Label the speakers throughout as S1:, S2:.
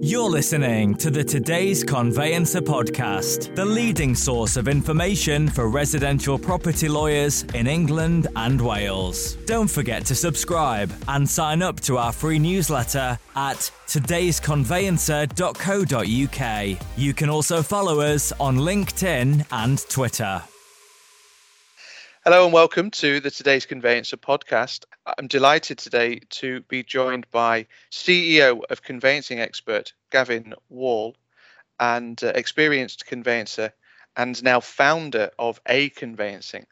S1: You're listening to the Today's Conveyancer podcast, the leading source of information for residential property lawyers in England and Wales. Don't forget to subscribe and sign up to our free newsletter at today'sconveyancer.co.uk. You can also follow us on LinkedIn and Twitter.
S2: Hello and welcome to the Today's Conveyancer podcast. I'm delighted today to be joined by CEO of conveyancing expert Gavin Wall and uh, experienced conveyancer and now founder of A Conveyancing,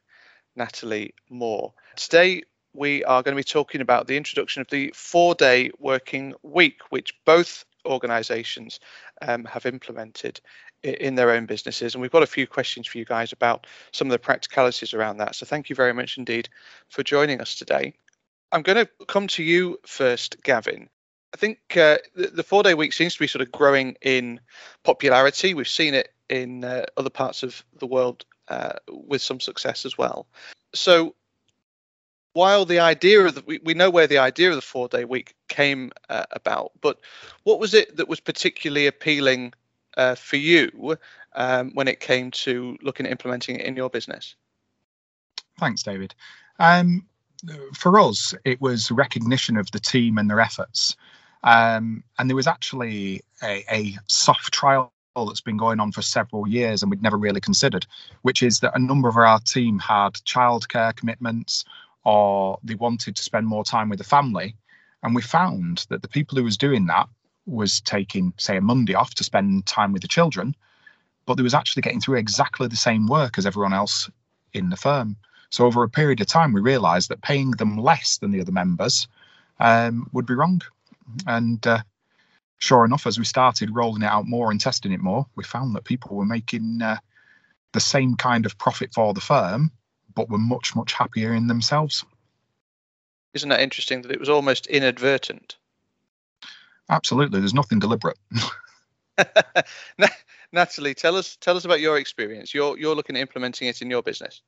S2: Natalie Moore. Today we are going to be talking about the introduction of the four day working week, which both organizations um, have implemented in their own businesses. And we've got a few questions for you guys about some of the practicalities around that. So thank you very much indeed for joining us today. I'm going to come to you first, Gavin. I think uh, the, the four day week seems to be sort of growing in popularity. We've seen it in uh, other parts of the world uh, with some success as well. So, while the idea of the, we, we know where the idea of the four day week came uh, about, but what was it that was particularly appealing uh, for you um, when it came to looking at implementing it in your business?
S3: Thanks, David. Um, for us, it was recognition of the team and their efforts. Um, and there was actually a, a, soft trial that's been going on for several years and we'd never really considered, which is that a number of our team had childcare commitments or they wanted to spend more time with the family. And we found that the people who was doing that was taking, say, a Monday off to spend time with the children, but they was actually getting through exactly the same work as everyone else in the firm. So over a period of time, we realised that paying them less than the other members um, would be wrong. And uh, sure enough, as we started rolling it out more and testing it more, we found that people were making uh, the same kind of profit for the firm, but were much, much happier in themselves.
S2: Isn't that interesting that it was almost inadvertent?
S3: Absolutely, there's nothing deliberate.
S2: Natalie, tell us tell us about your experience. You're you're looking at implementing it in your business.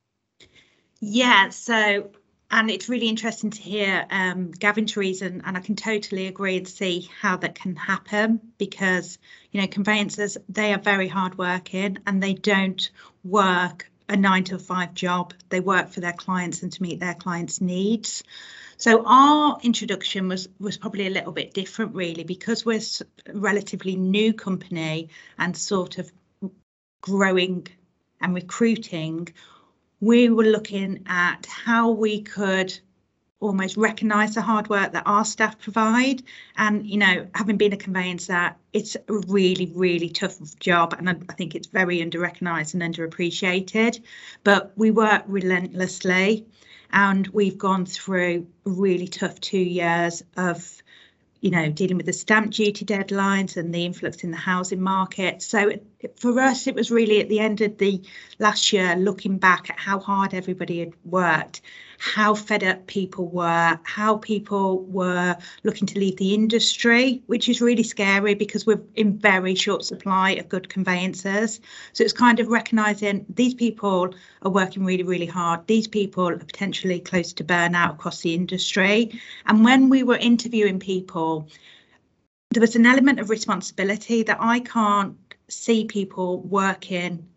S4: Yeah, so and it's really interesting to hear um, Gavin's reason, and I can totally agree and see how that can happen because you know conveyancers they are very hardworking and they don't work a nine to five job. They work for their clients and to meet their clients' needs. So our introduction was was probably a little bit different, really, because we're a relatively new company and sort of growing and recruiting. We were looking at how we could almost recognise the hard work that our staff provide. And, you know, having been a conveyancer, it's a really, really tough job. And I, think it's very under recognised and underappreciated. But we work relentlessly and we've gone through really tough two years of you know dealing with the stamp duty deadlines and the influx in the housing market so for us it was really at the end of the last year looking back at how hard everybody had worked how fed up people were, how people were looking to leave the industry, which is really scary because we're in very short supply of good conveyancers. So it's kind of recognizing these people are working really, really hard. These people are potentially close to burnout across the industry. And when we were interviewing people, there was an element of responsibility that I can't see people working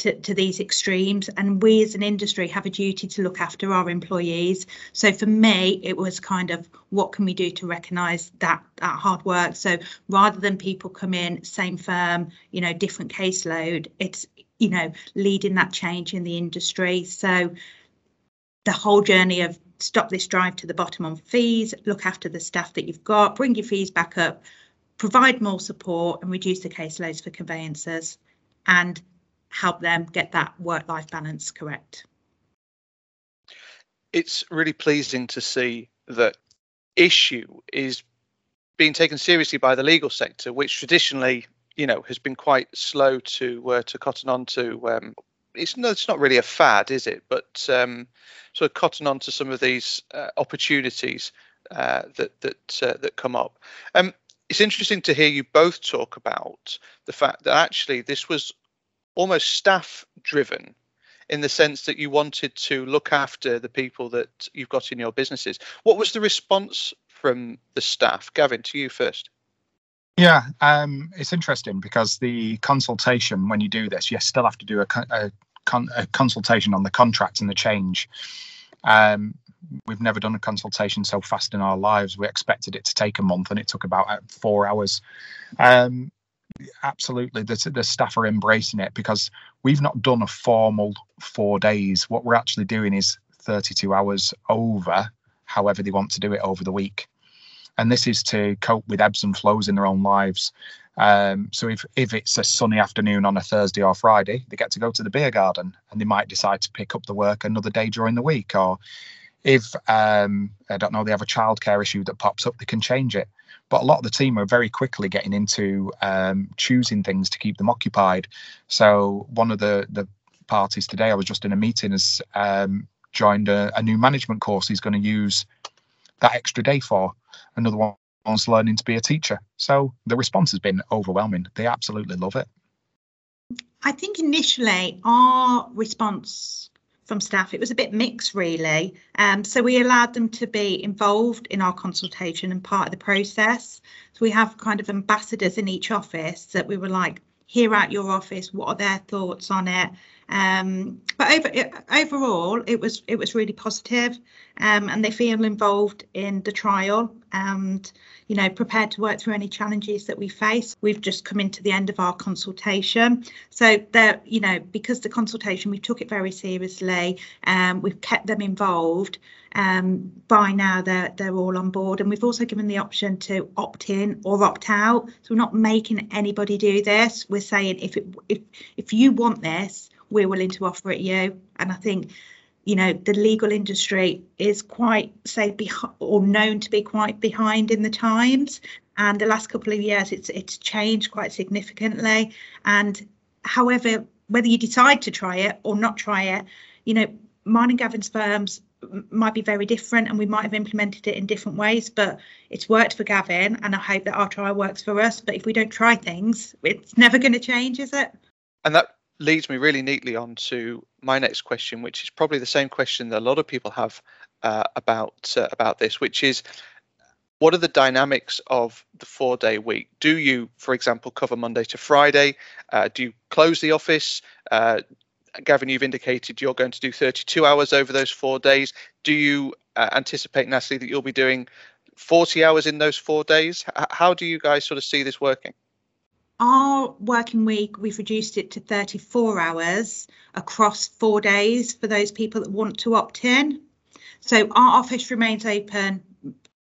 S4: to, to these extremes. And we as an industry have a duty to look after our employees. So for me it was kind of what can we do to recognize that that hard work? So rather than people come in same firm you know different caseload it's you know leading that change in the industry. So the whole journey of stop this drive to the bottom on fees look after the staff that you've got bring your fees back up provide more support and reduce the caseloads for conveyancers and help them get that work life balance correct.
S2: It's really pleasing to see that issue is being taken seriously by the legal sector, which traditionally, you know, has been quite slow to uh, to cotton on to. Um, it's no, it's not really a fad, is it? But um, sort of cotton on to some of these uh, opportunities uh, that that uh, that come up. Um, it's interesting to hear you both talk about the fact that actually this was almost staff driven in the sense that you wanted to look after the people that you've got in your businesses. What was the response from the staff? Gavin, to you first.
S3: Yeah, um, it's interesting because the consultation, when you do this, you still have to do a, a, a consultation on the contract and the change. Um, we've never done a consultation so fast in our lives. We expected it to take a month, and it took about uh, four hours. Um, absolutely, the, the staff are embracing it because we've not done a formal four days. What we're actually doing is 32 hours over, however they want to do it over the week. And this is to cope with ebbs and flows in their own lives. Um, so if if it's a sunny afternoon on a Thursday or Friday, they get to go to the beer garden, and they might decide to pick up the work another day during the week. Or if um, I don't know, they have a childcare issue that pops up, they can change it. But a lot of the team are very quickly getting into um, choosing things to keep them occupied. So one of the the parties today, I was just in a meeting, has um, joined a, a new management course. He's going to use that extra day for. Another one wants learning to be a teacher. So the response has been overwhelming. They absolutely love it.
S4: I think initially our response from staff, it was a bit mixed really. Um, so we allowed them to be involved in our consultation and part of the process. So we have kind of ambassadors in each office that we were like, hear out your office, what are their thoughts on it? Um, but over, overall, it was it was really positive, um, and they feel involved in the trial and you know prepared to work through any challenges that we face. We've just come into the end of our consultation, so that you know because the consultation we took it very seriously, um, we've kept them involved. Um, by now they're they're all on board, and we've also given the option to opt in or opt out. So we're not making anybody do this. We're saying if it if if you want this we're willing to offer it you. And I think, you know, the legal industry is quite, say, behind or known to be quite behind in the times. And the last couple of years, it's it's changed quite significantly. And however, whether you decide to try it or not try it, you know, mine and Gavin's firms might be very different and we might have implemented it in different ways but it's worked for Gavin and I hope that our trial works for us but if we don't try things it's never going to change is it
S2: and that leads me really neatly on to my next question, which is probably the same question that a lot of people have uh, about uh, about this, which is what are the dynamics of the four day week? Do you, for example, cover Monday to Friday? Uh, do you close the office? Uh, Gavin, you've indicated you're going to do 32 hours over those four days. Do you uh, anticipate, Natalie, that you'll be doing 40 hours in those four days? H- how do you guys sort of see this working?
S4: Our working week, we've reduced it to 34 hours across four days for those people that want to opt in. So our office remains open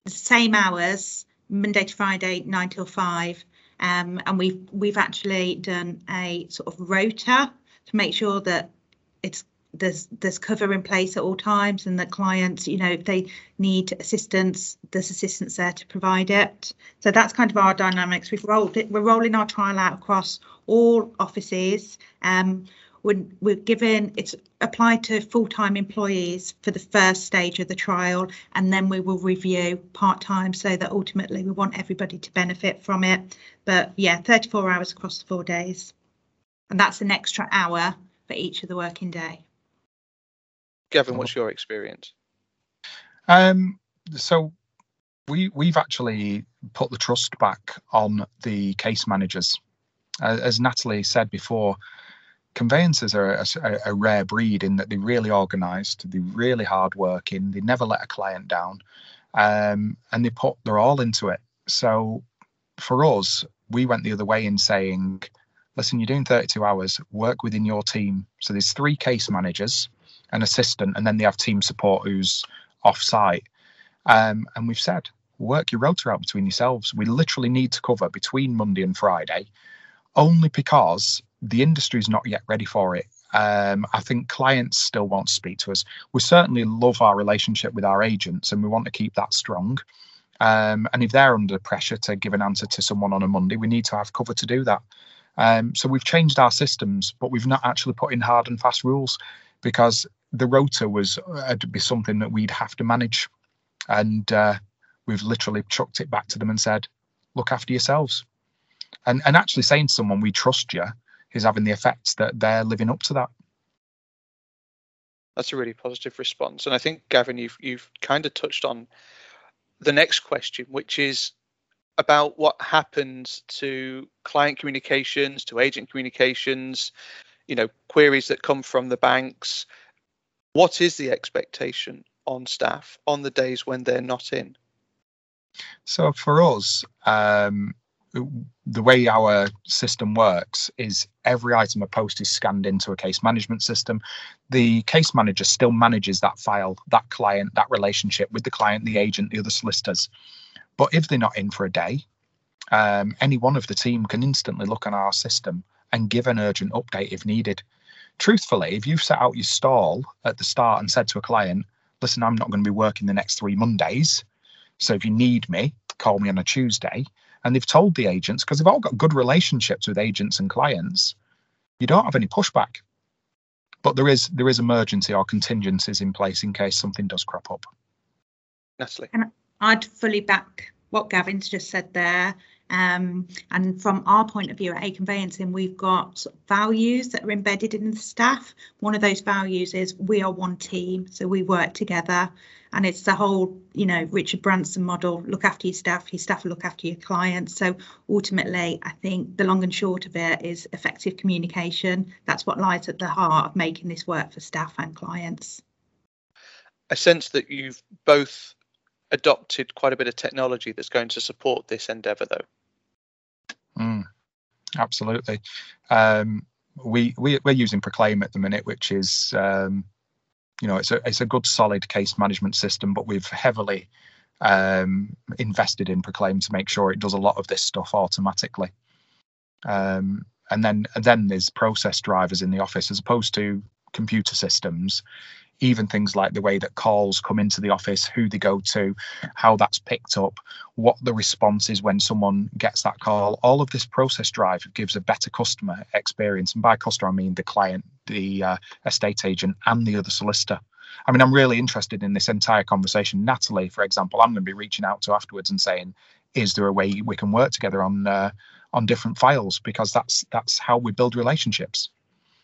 S4: the same hours, Monday to Friday, nine till five. Um, and we've we've actually done a sort of rota to make sure that it's there's there's cover in place at all times and that clients you know if they need assistance there's assistance there to provide it. So that's kind of our dynamics. We've rolled it we're rolling our trial out across all offices. Um we're given it's applied to full-time employees for the first stage of the trial and then we will review part-time so that ultimately we want everybody to benefit from it. But yeah 34 hours across the four days. And that's an extra hour for each of the working day
S2: Gavin, what's your experience?
S3: Um, so we we've actually put the trust back on the case managers. Uh, as Natalie said before, conveyancers are a, a, rare breed in that they're really organised, they're really hardworking, they never let a client down, um, and they put their all into it. So for us, we went the other way in saying, listen, you're doing 32 hours, work within your team. So there's three case managers an assistant, and then they have team support who's off site. Um, and we've said, work your rota out between yourselves. We literally need to cover between Monday and Friday, only because the industry is not yet ready for it. Um, I think clients still want to speak to us. We certainly love our relationship with our agents, and we want to keep that strong. Um, and if they're under pressure to give an answer to someone on a Monday, we need to have cover to do that. Um, so we've changed our systems, but we've not actually put in hard and fast rules because the rota was uh, to be something that we'd have to manage, and uh, we've literally chucked it back to them and said, "Look after yourselves." And and actually saying to someone, "We trust you," is having the effect that they're living up to that.
S2: That's a really positive response, and I think Gavin, you've you've kind of touched on the next question, which is about what happens to client communications, to agent communications, you know, queries that come from the banks. What is the expectation on staff on the days when they're not in?
S3: So for us, um, the way our system works is every item of post is scanned into a case management system. The case manager still manages that file, that client, that relationship with the client, the agent, the other solicitors. But if they're not in for a day, um, any one of the team can instantly look on our system and give an urgent update if needed. Truthfully, if you've set out your stall at the start and said to a client, listen, I'm not going to be working the next three Mondays. So if you need me, call me on a Tuesday and they've told the agents because they've all got good relationships with agents and clients you don't have any pushback. But there is there is emergency or contingencies in place in case something does crop up.
S2: Natalie.
S4: And I'd fully back what Gavin's just said there um, and from our point of view at A Conveyancing, we've got values that are embedded in the staff. One of those values is we are one team, so we work together. And it's the whole, you know, Richard Branson model look after your staff, your staff look after your clients. So ultimately, I think the long and short of it is effective communication. That's what lies at the heart of making this work for staff and clients.
S2: I sense that you've both adopted quite a bit of technology that's going to support this endeavour, though.
S3: Mm, absolutely. Um, we, we we're using Proclaim at the minute, which is um, you know it's a it's a good solid case management system, but we've heavily um, invested in Proclaim to make sure it does a lot of this stuff automatically. Um, and then and then there's process drivers in the office as opposed to computer systems even things like the way that calls come into the office, who they go to, how that's picked up, what the response is when someone gets that call. All of this process drive gives a better customer experience. And by customer, I mean the client, the uh, estate agent, and the other solicitor. I mean, I'm really interested in this entire conversation. Natalie, for example, I'm going to be reaching out to afterwards and saying, "Is there a way we can work together on uh, on different files?" Because that's that's how we build relationships.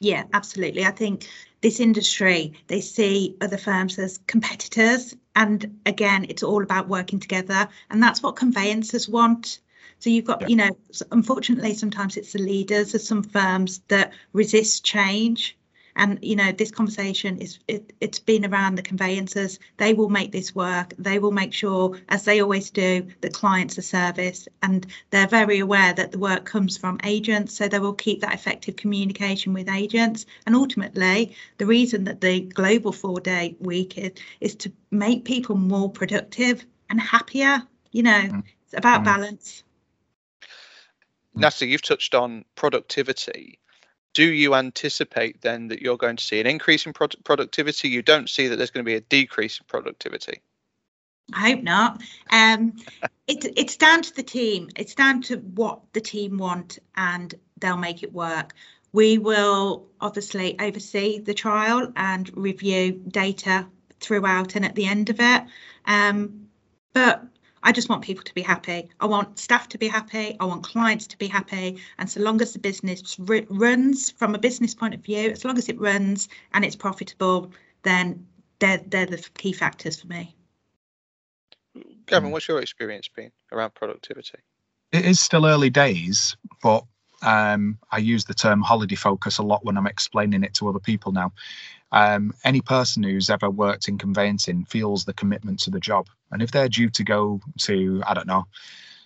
S4: Yeah, absolutely. I think this industry, they see other firms as competitors. And again, it's all about working together. And that's what conveyancers want. So you've got, yeah. you know, unfortunately, sometimes it's the leaders of some firms that resist change and you know this conversation is it, it's been around the conveyancers. They will make this work. They will make sure as they always do that clients are serviced. And they're very aware that the work comes from agents so they will keep that effective communication with agents. And ultimately the reason that the global four day week is, is to make people more productive and happier you know. Mm. it's about mm. balance.
S2: Natalie, you've touched on productivity do you anticipate then that you're going to see an increase in pro- productivity? You don't see that there's going to be a decrease in productivity.
S4: I hope not. Um, it, it's down to the team. It's down to what the team want, and they'll make it work. We will obviously oversee the trial and review data throughout and at the end of it. Um, but I just want people to be happy. I want staff to be happy. I want clients to be happy. And so long as the business r- runs from a business point of view, as long as it runs and it's profitable, then they're, they're the key factors for me.
S2: Gavin, what's your experience been around productivity?
S3: It is still early days, but um, I use the term holiday focus a lot when I'm explaining it to other people now. Um, any person who's ever worked in conveyancing feels the commitment to the job. And if they're due to go to, I don't know,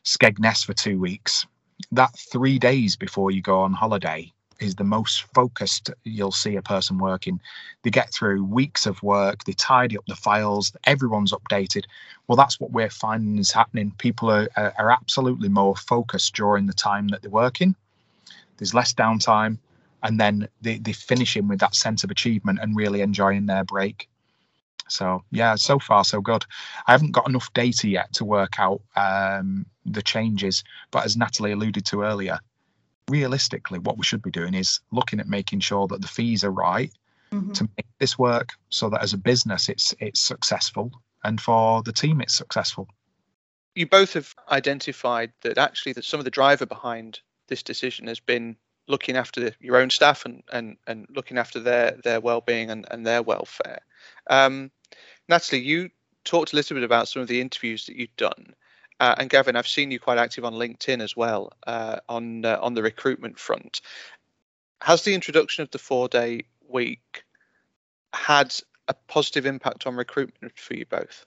S3: Skegness for two weeks, that three days before you go on holiday is the most focused you'll see a person working. They get through weeks of work, they tidy up the files, everyone's updated. Well, that's what we're finding is happening. People are, are absolutely more focused during the time that they're working. There's less downtime, and then they, they finish in with that sense of achievement and really enjoying their break. So yeah, so far so good. I haven't got enough data yet to work out um, the changes, but as Natalie alluded to earlier, realistically, what we should be doing is looking at making sure that the fees are right mm-hmm. to make this work, so that as a business, it's it's successful, and for the team, it's successful.
S2: You both have identified that actually that some of the driver behind this decision has been looking after your own staff and and, and looking after their their well-being and, and their welfare. Um, Natalie, you talked a little bit about some of the interviews that you've done. uh, and Gavin, I've seen you quite active on LinkedIn as well uh, on uh, on the recruitment front. Has the introduction of the four day week had a positive impact on recruitment for you both?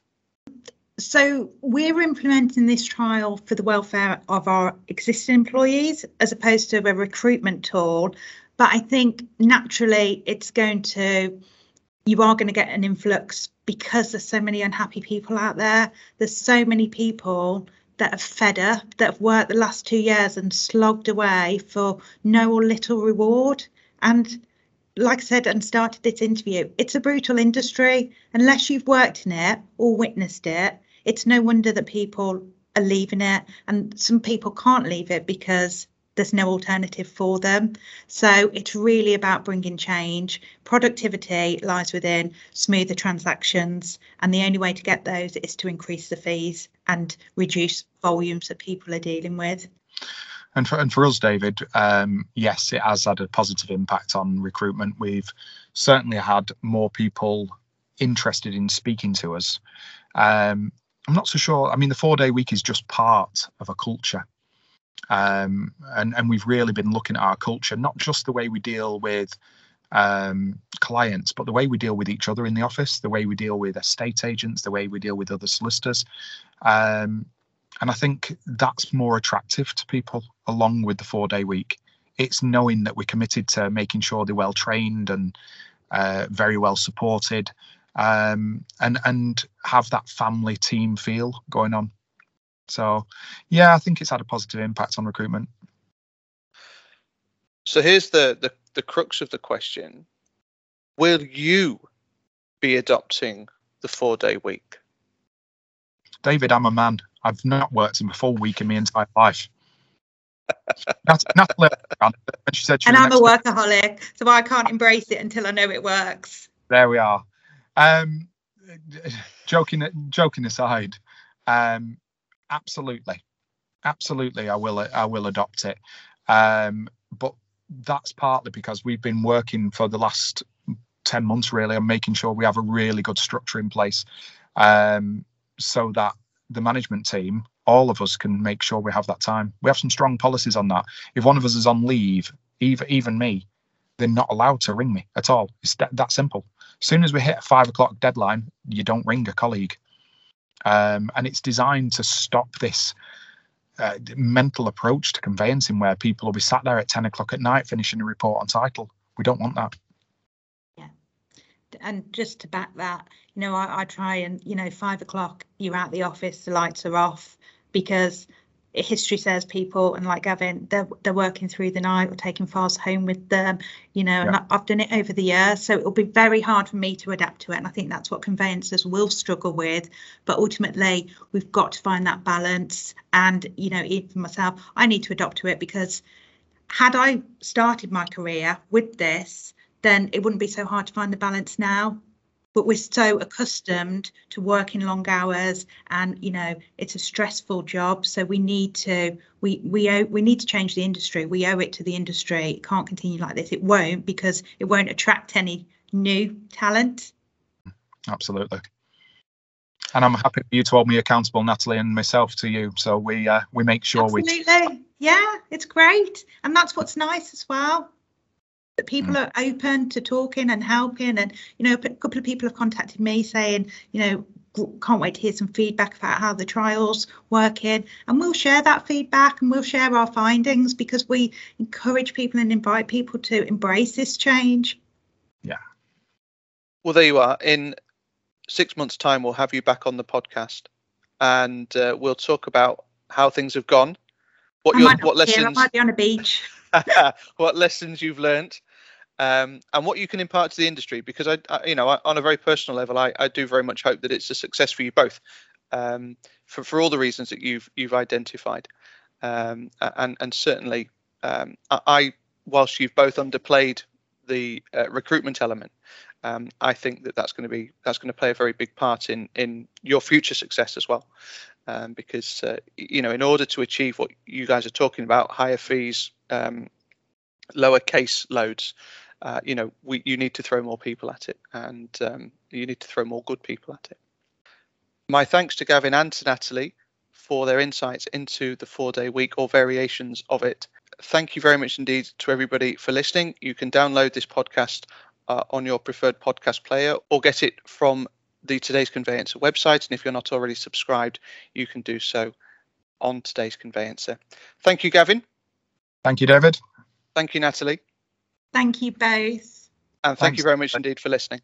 S4: So we're implementing this trial for the welfare of our existing employees as opposed to a recruitment tool. But I think naturally it's going to, you are going to get an influx because there's so many unhappy people out there. There's so many people that have fed up, that have worked the last two years and slogged away for no or little reward. And like I said and started this interview, it's a brutal industry. Unless you've worked in it or witnessed it, it's no wonder that people are leaving it. And some people can't leave it because there's no alternative for them. So it's really about bringing change. Productivity lies within smoother transactions, and the only way to get those is to increase the fees and reduce volumes that people are dealing with.
S3: And for, and for us, David, um, yes, it has had a positive impact on recruitment. We've certainly had more people interested in speaking to us. Um, I'm not so sure. I mean, the four day week is just part of a culture. Um, and, and we've really been looking at our culture, not just the way we deal with um, clients, but the way we deal with each other in the office, the way we deal with estate agents, the way we deal with other solicitors. Um, and I think that's more attractive to people along with the four day week. It's knowing that we're committed to making sure they're well trained and uh, very well supported um, and and have that family team feel going on. So, yeah, I think it's had a positive impact on recruitment.
S2: So here's the the, the crux of the question: Will you be adopting the four day week?
S3: David, I'm a man. I've not worked in a full week in my entire life. Natalie,
S4: she said she and I'm a workaholic, so I can't embrace it until I know it works.
S3: There we are. Um, joking, joking aside, um, absolutely, absolutely, I will, I will adopt it. Um, but that's partly because we've been working for the last 10 months really on making sure we have a really good structure in place um, so that the management team, all of us can make sure we have that time. We have some strong policies on that. If one of us is on leave, even even me, they're not allowed to ring me at all. It's that, that simple. As soon as we hit a five o'clock deadline, you don't ring a colleague. Um, and it's designed to stop this uh, mental approach to conveyancing where people will be sat there at 10 o'clock at night finishing a report on title. We don't want that.
S4: Yeah. And just to back that, you know, I, I try and, you know, five o'clock, you're at the office, the lights are off because history says people and like Gavin, they're they're working through the night or taking files home with them, you know, yeah. and I've done it over the years, so it'll be very hard for me to adapt to it. And I think that's what conveyancers will struggle with. But ultimately, we've got to find that balance. And you know, even for myself, I need to adapt to it because had I started my career with this, then it wouldn't be so hard to find the balance now but we're so accustomed to working long hours and you know it's a stressful job. So we need to we we owe, we need to change the industry. We owe it to the industry. It can't continue like this. It won't because it won't attract any new talent.
S3: Absolutely. And i'm happy for you to hold me accountable natalie and myself to you. So we uh, we make sure
S4: absolutely. we Absolutely, yeah it's great. And that's what's nice as well that people mm. are open to talking and helping and you know a couple of people have contacted me saying you know can't wait to hear some feedback about how the trials working. And we'll share that feedback and we'll share our findings because we encourage people and invite people to embrace this change.
S3: Yeah.
S2: Well there you are. In six months time we'll have you back on the podcast and uh, we'll talk about how things have gone
S4: what your what lessons I might be on a beach.
S2: what lessons you've learned um, and what you can impart to the industry because I, I you know I, on a very personal level I, I do very much hope that it's a success for you both um, for, for all the reasons that you've you've identified. Um, and and certainly um, I whilst you've both underplayed the uh, recruitment element um, I think that that's going to be that's going to play a very big part in in your future success as well. Um, because uh, you know in order to achieve what you guys are talking about higher fees lower case loads uh, you know, we, you need to throw more people at it and um, you need to throw more good people at it. My thanks to Gavin and to Natalie for their insights into the four day week or variations of it. Thank you very much indeed to everybody for listening. You can download this podcast uh, on your preferred podcast player or get it from the Today's Conveyancer website. And if you're not already subscribed, you can do so on Today's Conveyancer. Thank you, Gavin.
S3: Thank you, David.
S2: Thank you, Natalie.
S4: Thank you both.
S2: And thank Thanks. you very much indeed for listening.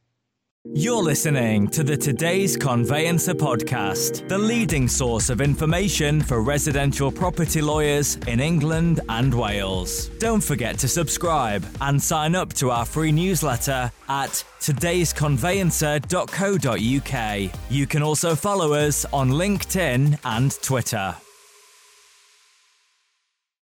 S1: You're listening to the Today's Conveyancer podcast, the leading source of information for residential property lawyers in England and Wales. Don't forget to subscribe and sign up to our free newsletter at today'sconveyancer.co.uk. You can also follow us on LinkedIn and Twitter.